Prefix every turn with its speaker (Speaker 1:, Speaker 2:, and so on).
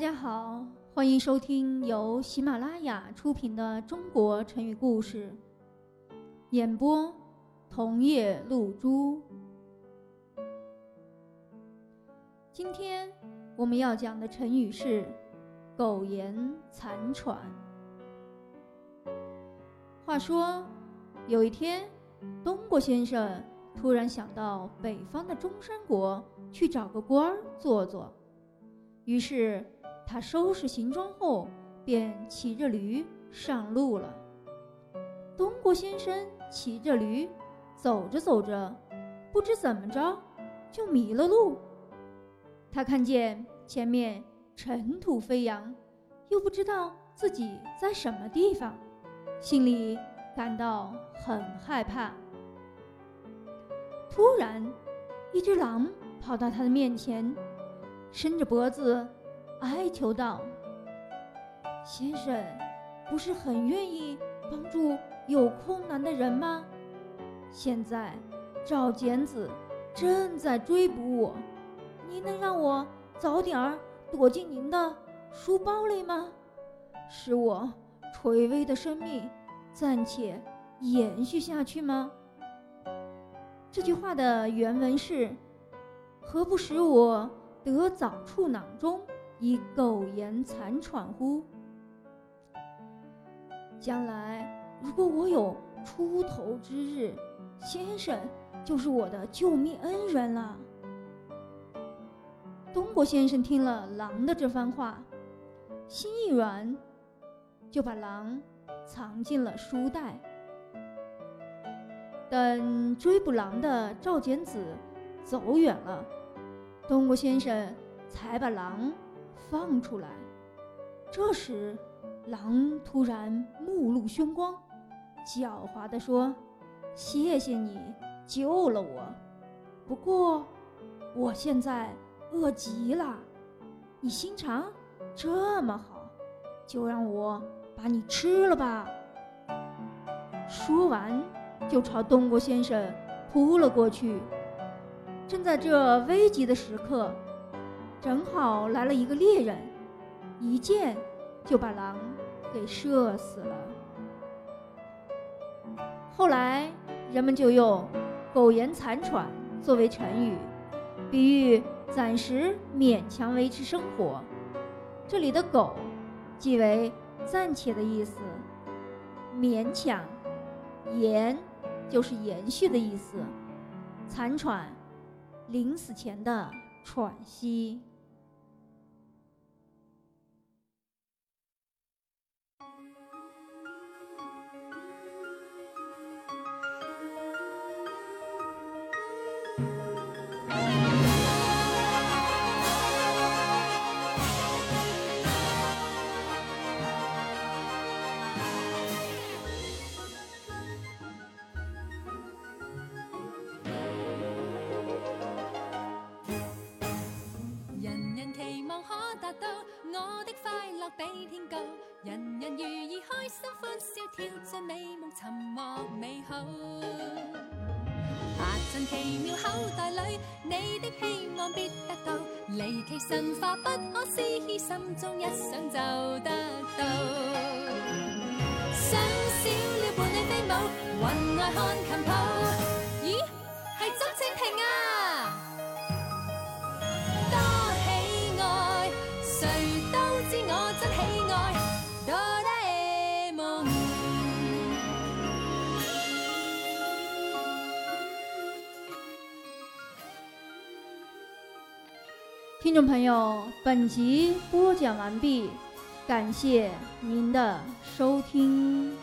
Speaker 1: 大家好，欢迎收听由喜马拉雅出品的《中国成语故事》，演播桐叶露珠。今天我们要讲的成语是“苟延残喘”。话说，有一天，东郭先生突然想到北方的中山国去找个官儿做做，于是。他收拾行装后，便骑着驴上路了。东郭先生骑着驴，走着走着，不知怎么着就迷了路。他看见前面尘土飞扬，又不知道自己在什么地方，心里感到很害怕。突然，一只狼跑到他的面前，伸着脖子。哀求道：“先生，不是很愿意帮助有困难的人吗？现在赵简子正在追捕我，您能让我早点儿躲进您的书包里吗？使我垂危的生命暂且延续下去吗？”这句话的原文是：“何不使我得早处囊中？”以苟延残喘乎？将来如果我有出头之日，先生就是我的救命恩人了。东郭先生听了狼的这番话，心一软，就把狼藏进了书袋。等追捕狼的赵简子走远了，东郭先生才把狼。放出来。这时，狼突然目露凶光，狡猾地说：“谢谢你救了我，不过我现在饿极了。你心肠这么好，就让我把你吃了吧。”说完，就朝东郭先生扑了过去。正在这危急的时刻。正好来了一个猎人，一箭就把狼给射死了。后来人们就用“苟延残喘”作为成语，比喻暂时勉强维持生活。这里的“苟”即为暂且的意思，“勉强”“延”就是延续的意思，“残喘”临死前的喘息。心欢笑，跳进美梦，沉默美好。下尽奇妙口袋里，你的希望必得到，离奇神话不可思议，心中一想就得到。想小鸟伴你飞舞，云外看琴谱，咦，系周蜻蜓啊！多喜爱听众朋友，本集播讲完毕，感谢您的收听。